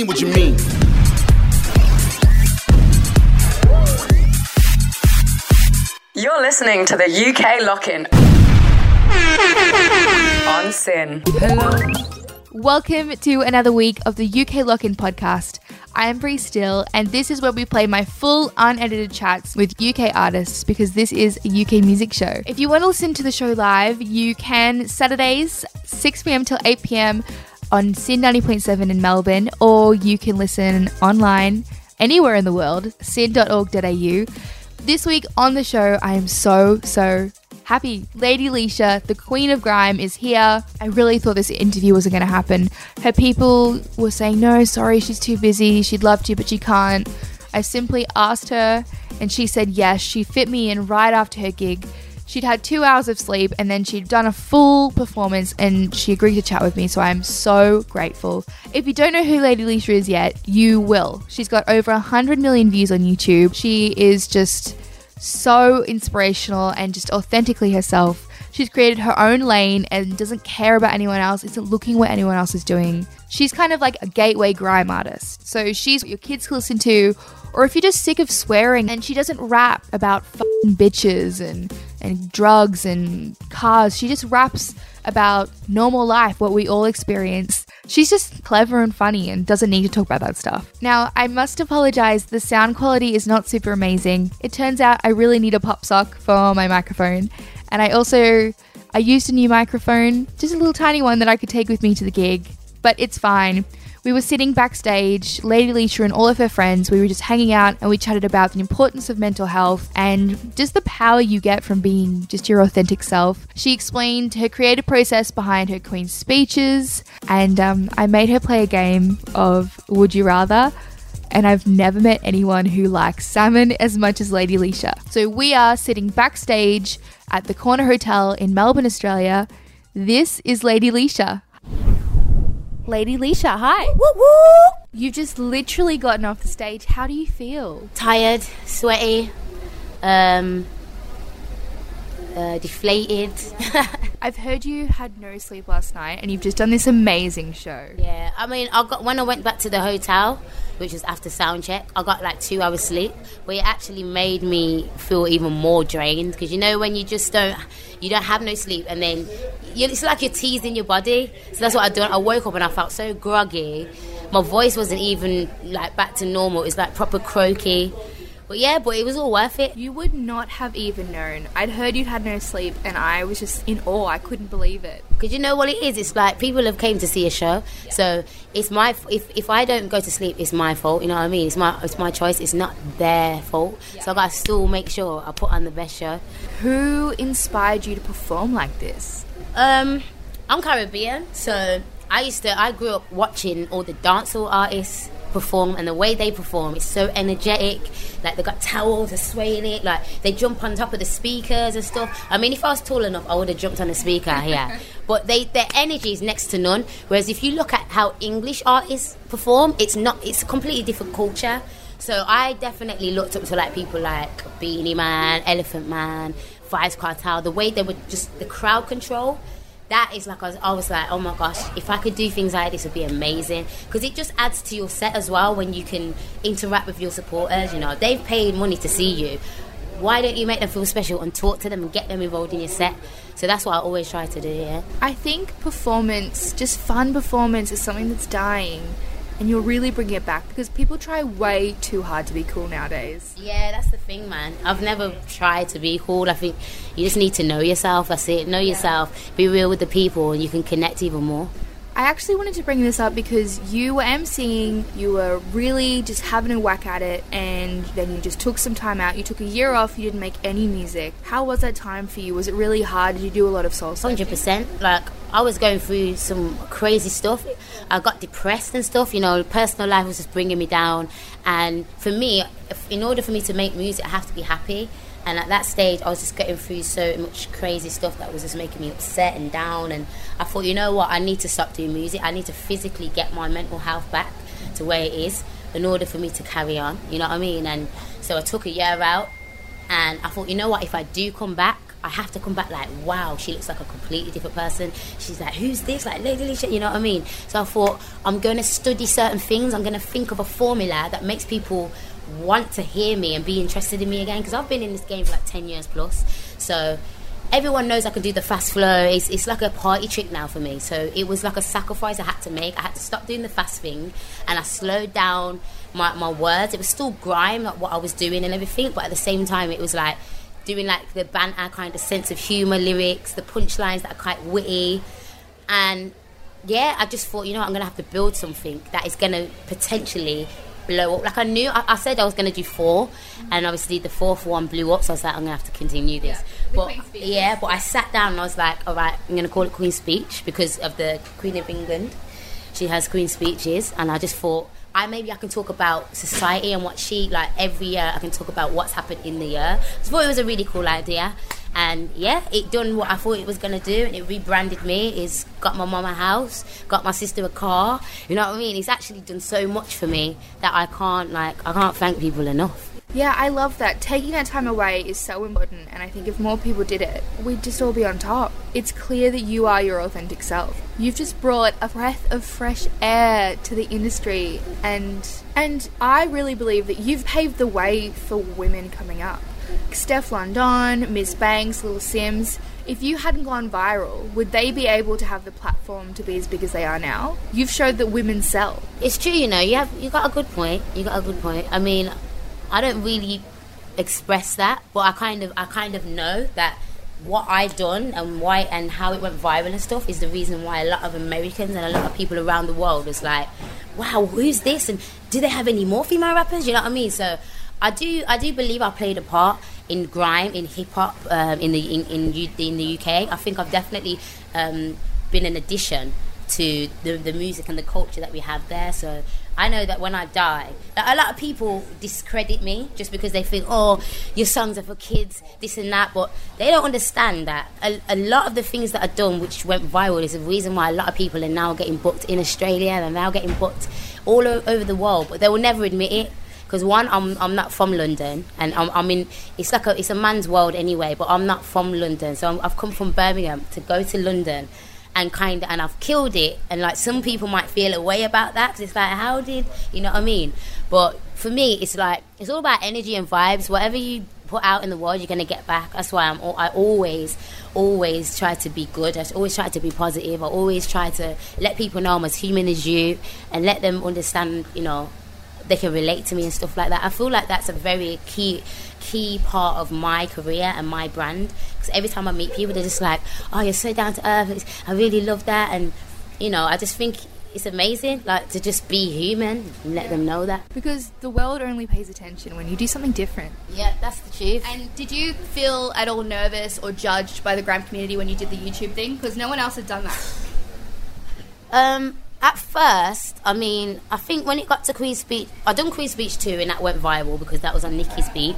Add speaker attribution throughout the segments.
Speaker 1: mean what you mean.
Speaker 2: You're listening to the UK Lock In on SYN. Hello.
Speaker 3: Welcome to another week of the UK Lock In podcast. I am Brea Steele, and this is where we play my full unedited chats with UK artists because this is a UK music show. If you want to listen to the show live, you can Saturdays, 6 pm till 8 pm on SYN 90.7 in Melbourne, or you can listen online anywhere in the world, syn.org.au. This week on the show, I am so, so happy. Lady Leshurr, the Queen of Grime, is here. I really thought this interview wasn't going to happen. Her people were saying, no, sorry, she's too busy. She'd love to, but she can't. I simply asked her, and she said yes. She fit me in right after her gig. She'd had two hours of sleep and then she'd done a full performance and she agreed to chat with me, so I'm so grateful. If you don't know who Lady Leshurr is yet, you will. She's got over 100 million views on YouTube. She is just so inspirational and just authentically herself. She's created her own lane and doesn't care about anyone else, isn't looking what anyone else is doing. She's kind of like a gateway grime artist. So she's what your kids can listen to, or if you're just sick of swearing and she doesn't rap about fucking bitches and, and drugs and cars, she just raps about normal life, what we all experience. She's just clever and funny and doesn't need to talk about that stuff. Now, I must apologize, the sound quality is not super amazing. It turns out I really need a pop sock for my microphone, and I also I used a new microphone, just a little tiny one that I could take with me to the gig, but it's fine. We were sitting backstage, Lady Leshurr and all of her friends. We were just hanging out and we chatted about the importance of mental health and just the power you get from being just your authentic self. She explained her creative process behind her Queen's speeches, and um, I made her play a game of Would You Rather and I've never met anyone who likes salmon as much as Lady Leshurr. So we are sitting backstage at the Corner Hotel in Melbourne, Australia. This is Lady Leshurr. Lady Leshurr, hi.
Speaker 4: Woo woo!
Speaker 3: You've just literally gotten off the stage. How do you feel?
Speaker 4: Tired, sweaty, um, uh, deflated.
Speaker 3: I've heard you had no sleep last night and you've just done this amazing show.
Speaker 4: yeah, I mean, I got when I went back to the hotel, which was after sound check, I got like two hours sleep, but it actually made me feel even more drained because you know when you just don't, you don't have no sleep and then you, it's like you're teasing your body. So that's what I done. I woke up and I felt so groggy. My voice wasn't even like back to normal. It's like proper croaky. But yeah, but it was all worth it.
Speaker 3: You would not have even known. I'd heard you'd had no sleep and I was just in awe. I couldn't believe it.
Speaker 4: Because you know what it is? It's like people have came to see a show, so it's my if if I don't go to sleep, it's my fault. You know what I mean? It's my it's my choice. It's not their fault. So I got to still make sure I put on the best show.
Speaker 3: Who inspired you to perform like this?
Speaker 4: Um, I'm Caribbean, so I used to I grew up watching all the dancehall artists perform and the way they perform is so energetic. Like they've got towels they're swaying it like they jump on top of the speakers and stuff. I mean if i was tall enough i would have jumped on the speaker here but they their energy is next to none. Whereas if you look at how english artists perform it's not it's a completely different culture. So i definitely looked up to like people like Beenie Man elephant man Vybz Kartel the way they were just the crowd control that is like I was, I was like, oh my gosh, if I could do things like this, would be amazing because it just adds to your set as well when you can interact with your supporters. You know, they've paid money to see you. Why don't you make them feel special and talk to them and get them involved in your set? So that's what I always try to do. Yeah.
Speaker 3: I think performance, just fun performance, is something that's dying. And you'll really bring it back because people try way too hard to be cool nowadays.
Speaker 4: Yeah, that's the thing, man. I've never tried to be cool. I think you just need to know yourself. That's it. Know yourself. Be real with the people, and you can connect even more.
Speaker 3: I actually wanted to bring this up because you were emceeing, you were really just having a whack at it, and then you just took some time out. You took a year off, you didn't make any music. How was that time for you? Was it really hard? Did you do a lot of soul searching?
Speaker 4: Hundred percent. Like I was going through some crazy stuff. I got depressed and stuff. You know, personal life was just bringing me down. And for me, in order for me to make music, I have to be happy. And at that stage, I was just getting through so much crazy stuff that was just making me upset and down. And I thought, you know what? I need to stop doing music. I need to physically get my mental health back to where it is in order for me to carry on. You know what I mean? And so I took a year out, and I thought, you know what? If I do come back, I have to come back like, wow, she looks like a completely different person. She's like, who's this? Like, Lady Leshurr, you know what I mean? So I thought, I'm going to study certain things. I'm going to think of a formula that makes people want to hear me and be interested in me again. Because I've been in this game for like 10 years plus. So everyone knows I can do the fast flow. It's, it's like a party trick now for me. So it was like a sacrifice I had to make. I had to stop doing the fast thing and I slowed down my, my words. It was still grime, like what I was doing and everything, but at the same time, it was like doing like the banter kind of sense of humour lyrics, the punchlines that are quite witty. And yeah, I just thought, you know, what, I'm to have to build something that is to potentially blow up. Like I knew, I, I said I was to do four, and obviously the fourth one blew up. So I was like, I'm to have to continue this.
Speaker 3: Yeah,
Speaker 4: but yeah, but I sat down and I was like, all right, I'm to call it Queen's Speech because of the Queen of England. She has Queen's speeches, and I just thought. I maybe I can talk about society and what she like every year I can talk about what's happened in the year. I thought it was a really cool idea. And yeah, it done what I thought it was gonna do, and it rebranded me. It's got my mum a house, got my sister a car. You know what I mean? It's actually done so much for me that I can't like I can't thank people enough.
Speaker 3: Yeah, I love that. Taking that time away is so important, and I think if more people did it, we'd just all be on top. It's clear that you are your authentic self. You've just brought a breath of fresh air to the industry, and and I really believe that you've paved the way for women coming up. Stefflon Don, Miss Banks, Little Simz, If you hadn't gone viral, would they be able to have the platform to be as big as they are now? You've showed that women sell.
Speaker 4: It's true, you know. You have you got a good point. You got a good point. I mean, I don't really express that, but I kind of I kind of know that what I done and why and how it went viral and stuff is the reason why a lot of Americans and a lot of people around the world was like, "Wow, who's this?" and do they have any more female rappers? You know what I mean? So I do I do believe I played a part in grime in hip hop um, in the in, in in the UK. I think I've definitely um, been an addition to the, the music and the culture that we have there. So I know that when I die, a lot of people discredit me just because they think, oh, your songs are for kids, this and that. But they don't understand that a, a lot of the things that are done, which went viral, is the reason why a lot of people are now getting booked in Australia and now getting booked all o- over the world. But they will never admit it because one, I'm I'm not from London, and I'm, I mean it's like a it's a man's world anyway. But I'm not from London, so i have come from Birmingham to go to London and kind of and I've killed it. And like some people might feel a way about that because it's like how did you know what I mean? But for me it's like it's all about energy and vibes. Whatever you put out in the world you're to get back. That's why I'm I always always try to be good. I always try to be positive. I always try to let people know I'm as human as you and let them understand you know they can relate to me and stuff like that I feel like that's a very key key part of my career and my brand because every time I meet people, they're just like, "Oh, you're so down to earth. I really love that." And you know, I just think it's amazing, like to just be human and let them know that.
Speaker 3: Because the world only pays attention when you do something different.
Speaker 4: Yeah, that's the truth.
Speaker 3: And did you feel at all nervous or judged by the grime community when you did the YouTube thing? Because no one else had done that.
Speaker 4: Um, at first, I mean, I think when it got to Queen's Speech, I done Queen's Speech 2 and that went viral because that was on Nicki's beat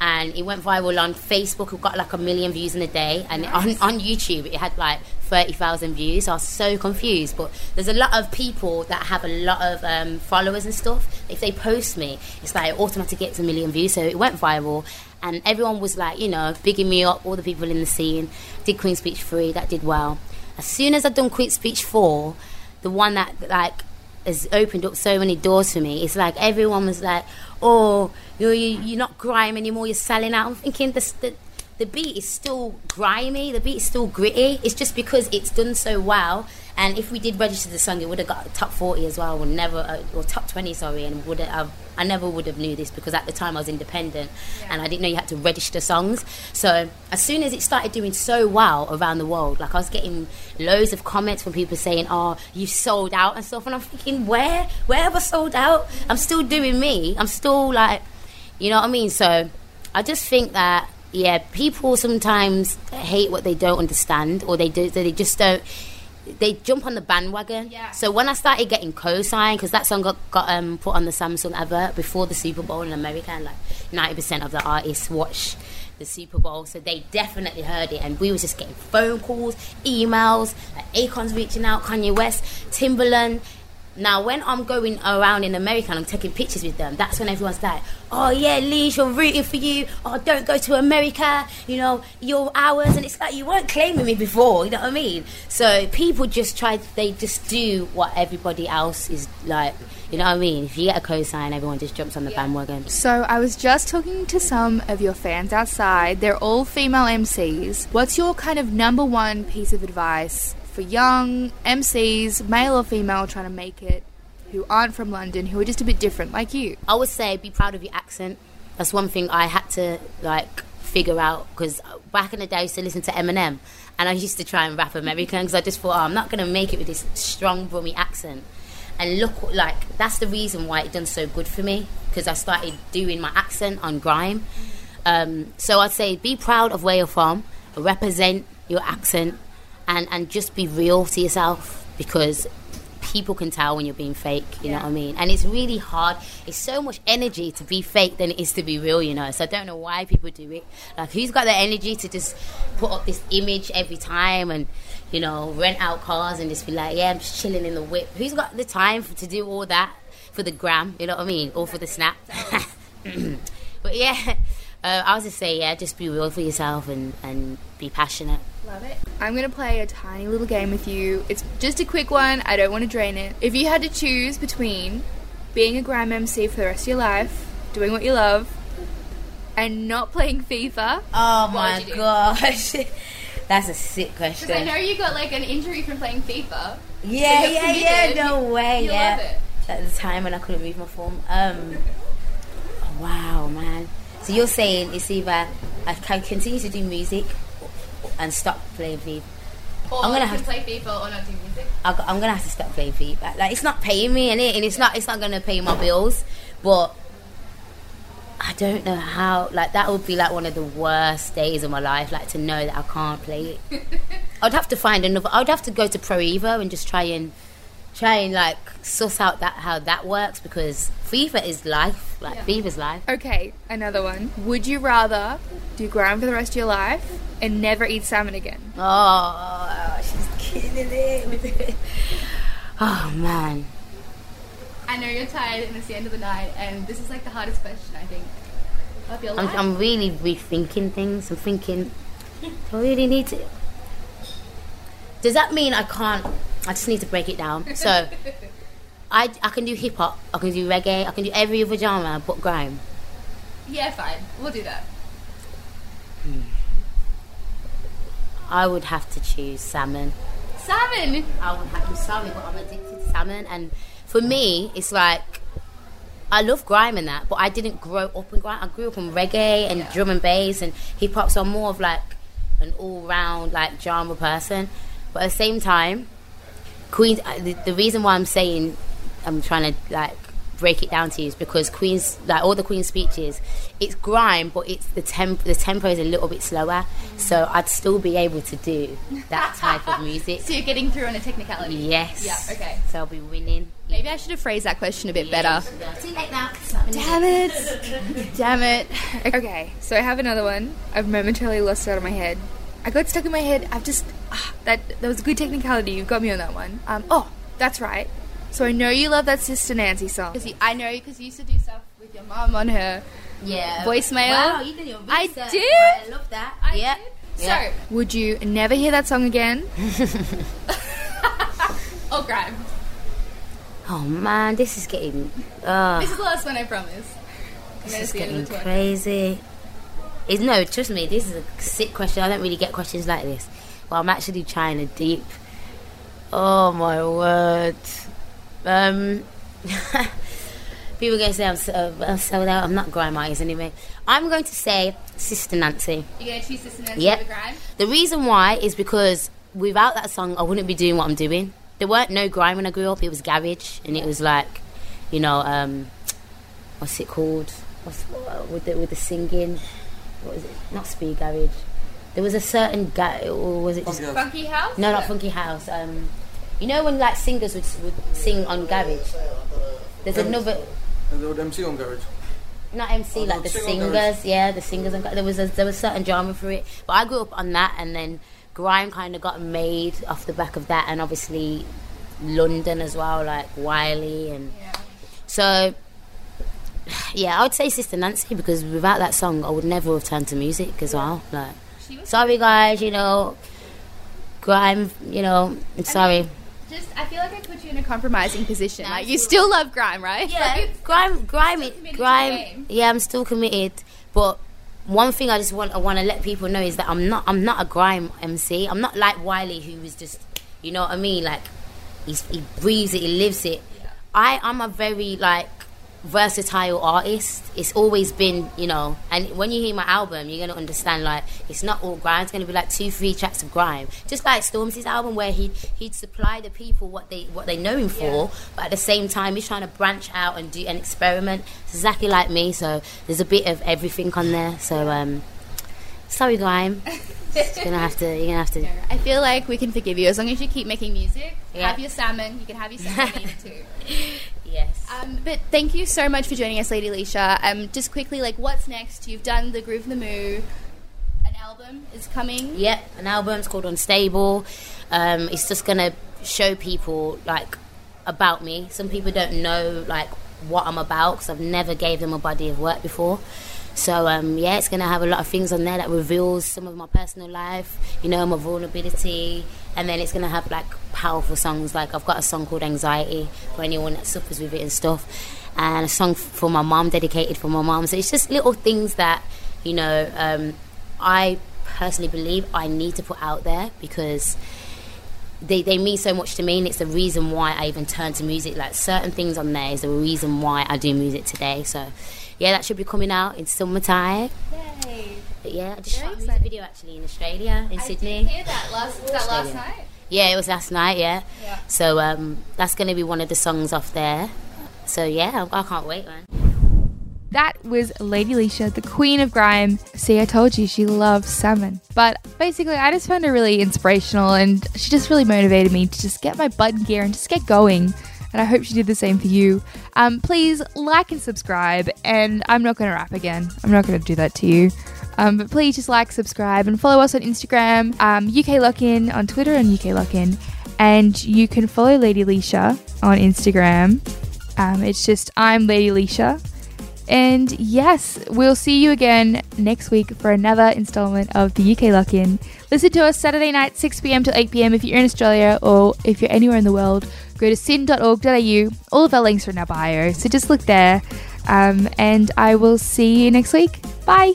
Speaker 4: and it went viral on Facebook. It got like a million views in a day, and nice. on, on YouTube it had like thirty thousand views. I was so confused. But there's a lot of people that have a lot of um, followers and stuff. If they post me, it's like it automatically gets a million views. So it went viral, and everyone was like, you know, bigging me up. All the people in the scene did Queen Speech three, that did well. As soon as I'd done Queen Speech four, the one that like has opened up so many doors for me. It's like everyone was like, "Oh, you're you're not grime anymore. You're selling out." I'm thinking the the, the beat is still grimy. The beat is still gritty. It's just because it's done so well and if we did register the song, it would have got top 40 as well, or never, uh, or top 20, sorry, and would have. I never would have knew this because at the time I was independent yeah. and I didn't know you had to register songs. So as soon as it started doing so well around the world, like I was getting loads of comments from people saying, "Oh, you sold out" and stuff, and I'm thinking, where, where have I sold out? I'm still doing me. I'm still like, you know what I mean? So I just think that yeah, people sometimes hate what they don't understand, or they do, they just don't they jump on the bandwagon.
Speaker 3: Yeah.
Speaker 4: So when I started getting co-signed, because that song got, got um, put on the Samsung advert before the Super Bowl in America, and like ninety percent of the artists watch the Super Bowl, so they definitely heard it, and we was just getting phone calls, emails, like Akon's reaching out, Kanye West, Timbaland. Now, when I'm going around in America and I'm taking pictures with them, that's when everyone's like, "Oh yeah, Leash, you're rooting for you. Oh, don't go to America. You know, you're ours." And it's like you weren't claiming me before. You know what I mean? So people just try. They just do what everybody else is like. You know what I mean? If you get a cosign, everyone just jumps on the bandwagon.
Speaker 3: So I was just talking to some of your fans outside. They're all female MCs. What's your kind of number one piece of advice for young MCs, male or female, trying to make it, who aren't from London, who are just a bit different, like you?
Speaker 4: I would say be proud of your accent. That's one thing I had to like figure out because back in the day I used to listen to Eminem and I used to try and rap American because I just thought oh, I'm not gonna make it with this strong brummy accent. And look, like that's the reason why it done so good for me because I started doing my accent on grime. Um, so I'd say be proud of where you're from, represent your accent, and and just be real to yourself because people can tell when you're being fake you know what i mean? And it's really hard it's so much energy to be fake than it is to be real you know? So i don't know why people do it. Like who's got the energy to just put up this image every time and you know rent out cars and just be like yeah i'm just chilling in the whip. Who's got the time for, to do all that for the gram you know what i mean? Or for the snap? But yeah uh, i was just say yeah just be real for yourself and and be passionate
Speaker 3: Love it. I'm going to play a tiny little game with you. It's just a quick one. I don't want to drain it. If you had to choose between being a grime MC for the rest of your life, doing what you love, and not playing FIFA,
Speaker 4: oh
Speaker 3: What
Speaker 4: my
Speaker 3: would you do?
Speaker 4: gosh that's a sick question.
Speaker 3: because I know you got like an injury from playing FIFA.
Speaker 4: Yeah,
Speaker 3: you're
Speaker 4: yeah, yeah.
Speaker 3: committed.
Speaker 4: No way.
Speaker 3: You
Speaker 4: yeah.
Speaker 3: love it.
Speaker 4: At the time when I couldn't move my form. Um. oh, wow, man. So you're saying it's either I can continue to do music and stop playing FIFA.
Speaker 3: Or
Speaker 4: I'm gonna have
Speaker 3: can play FIFA or not do music.
Speaker 4: I, I'm gonna have to stop playing FIFA. Like it's not paying me, and it, and it's not it's not gonna pay my bills. But I don't know how. Like that would be like one of the worst days of my life. Like to know that I can't play it. I'd have to find another. I'd have to go to Pro Evo and just try and try and like suss out that how that works because FIFA is life. Like FIFA's life.
Speaker 3: Okay, another one. Would you rather do grime for the rest of your life and never eat salmon again?
Speaker 4: Oh, she's killing it with it. Oh man.
Speaker 3: I know you're tired and it's the end of the night, and this is like the hardest question I think of your
Speaker 4: I'm,
Speaker 3: life.
Speaker 4: I'm really rethinking things. I'm thinking, do I really need to? Does that mean I can't? I just need to break it down. So, I, I can do hip hop, I can do reggae, I can do every other genre but grime.
Speaker 3: yeah, fine. We'll do that.
Speaker 4: I would have to choose salmon.
Speaker 3: Salmon.
Speaker 4: I would have. I'm sorry, but I'm addicted to salmon, and for me, it's like I love grime and that, but I didn't grow up in grime. I grew up in reggae and drum and bass and hip hop, so I'm more of like an all round like genre person. But at the same time, Queen. uh, The, the reason why I'm saying I'm trying to like break it down to you is because Queen's like all the Queen's speeches, it's grime, but it's the temp. The tempo is a little bit slower, so I'd still be able to do that type of music.
Speaker 3: So you're getting through on a technicality.
Speaker 4: Yes.
Speaker 3: Yeah, okay.
Speaker 4: So I'll be winning.
Speaker 3: Maybe I should have phrased that question a bit better.
Speaker 4: Too late now.
Speaker 3: Damn it. Damn it. Okay, so I have another one. I've momentarily lost it out of my head. I got stuck in my head. I've just. That, that was a good technicality. You've got me on that one. Um, oh, that's right. So I know you love that Sister Nancy song. Cause you, I know because you used to do stuff with your mom on her.
Speaker 4: Yeah.
Speaker 3: Voicemail?
Speaker 4: Wow, you did your
Speaker 3: I
Speaker 4: research.
Speaker 3: did.
Speaker 4: I love that.
Speaker 3: I
Speaker 4: yeah.
Speaker 3: So, would you never hear that song again? oh, grime.
Speaker 4: Oh man, this is getting. Uh,
Speaker 3: This is the last one, I promise.
Speaker 4: This is getting crazy. It's, no, trust me, this is a sick question. I don't really get questions like this. But I'm actually trying to deep. Oh my word. Um, people are going to say I'm, so, I'm sold out. I'm not grime artist anyway. I'm going to say Sister Nancy.
Speaker 3: You're going to choose Sister Nancy
Speaker 4: Yep. The reason why is because without that song, I wouldn't be doing what I'm doing. There weren't no grime when I grew up. It was garage, and it was like, you know, um, what's it called? What's with the with the singing? What was it? Not speed garage. There was a certain guy, or was it just
Speaker 3: Funky House?
Speaker 4: no, not funky house. Um, you know when like singers would, would sing on garage. There's another
Speaker 1: The old MC on garage.
Speaker 4: not MC
Speaker 1: Oh,
Speaker 4: like
Speaker 1: no,
Speaker 4: the
Speaker 1: sing
Speaker 4: singers, yeah, the singers. And there was a, there was certain genre for it, but I grew up on that, and then grime kind of got made off the back of that, and obviously London as well, like Wiley, and so yeah, I would say Sister Nancy because without that song, I would never have turned to music as well. Like, sorry guys, you know, grime, you know, I'm sorry.
Speaker 3: Just, I feel like I put you in a compromising position. Like, you still love grime, right?
Speaker 4: Yeah, grime, grime,
Speaker 3: committed to the
Speaker 4: grime. Yeah, I'm still committed, but one thing I just want I want to let people know is that I'm not I'm not a grime MC. I'm not like Wiley who is just you know what I mean. Like he's, he breathes it, he lives it. I I'm a very like versatile artist. It's always been you know, and when you hear my album, you're gonna understand like it's not all grime. It's gonna be like two three tracks of grime, just like Stormzy's album where he he'd supply the people what they what they know him for, but at the same time he's trying to branch out and do an experiment. It's exactly like me. So there's a bit of everything on there. So um, sorry grime. You're gonna have to. You're gonna have to.
Speaker 3: I feel like we can forgive you as long as you keep making music.
Speaker 4: Yeah.
Speaker 3: Have your salmon. You can have your salmon too. Um, but thank you so much for joining us, Lady Leshurr. Um, just quickly, like, what's next? You've done the Groovin the Moo. An album is coming.
Speaker 4: Yep, an album's called Unstable. Um, it's just gonna show people like about me. Some people don't know like what I'm about because I've never gave them a body of work before. So um, yeah, it's gonna have a lot of things on there that reveals some of my personal life, you know, my vulnerability, and then it's gonna have like powerful songs. Like I've got a song called Anxiety for anyone that suffers with it and stuff, and a song for my mom dedicated for my mom. So it's just little things that you know um, I personally believe I need to put out there because they, they mean so much to me and it's the reason why I even turn to music. Like certain things on there is the reason why I do music today. So yeah, that should be coming out in summertime.
Speaker 3: Yay.
Speaker 4: But yeah, I just
Speaker 3: Very
Speaker 4: shot a video actually in Australia, in
Speaker 3: I
Speaker 4: Sydney.
Speaker 3: did hear that last, was that last night.
Speaker 4: Yeah, it was last night, yeah.
Speaker 3: Yeah.
Speaker 4: So um, that's going to be one of the songs off there. So yeah, I, I can't wait, man.
Speaker 3: That was Lady Leshurr, the queen of grime. See, I told you she loves salmon. But basically, I just found her really inspirational and she just really motivated me to just get my butt in gear and just get going. And I hope she did the same for you. Um, please like and subscribe. And I'm not going to rap again, I'm not going to do that to you. Um, but please just like, subscribe, and follow us on Instagram, um, UK Lockin, on Twitter, and UK Lockin. And you can follow Lady Leshurr on Instagram. Um, it's just I'm Lady Leshurr. And yes, we'll see you again next week for another installment of the UK Lock In. Listen to us Saturday night, 6 pm to 8 pm if you're in Australia or if you're anywhere in the world. Go to syn.org.au. All of our links are in our bio, so just look there. Um, and I will see you next week. Bye.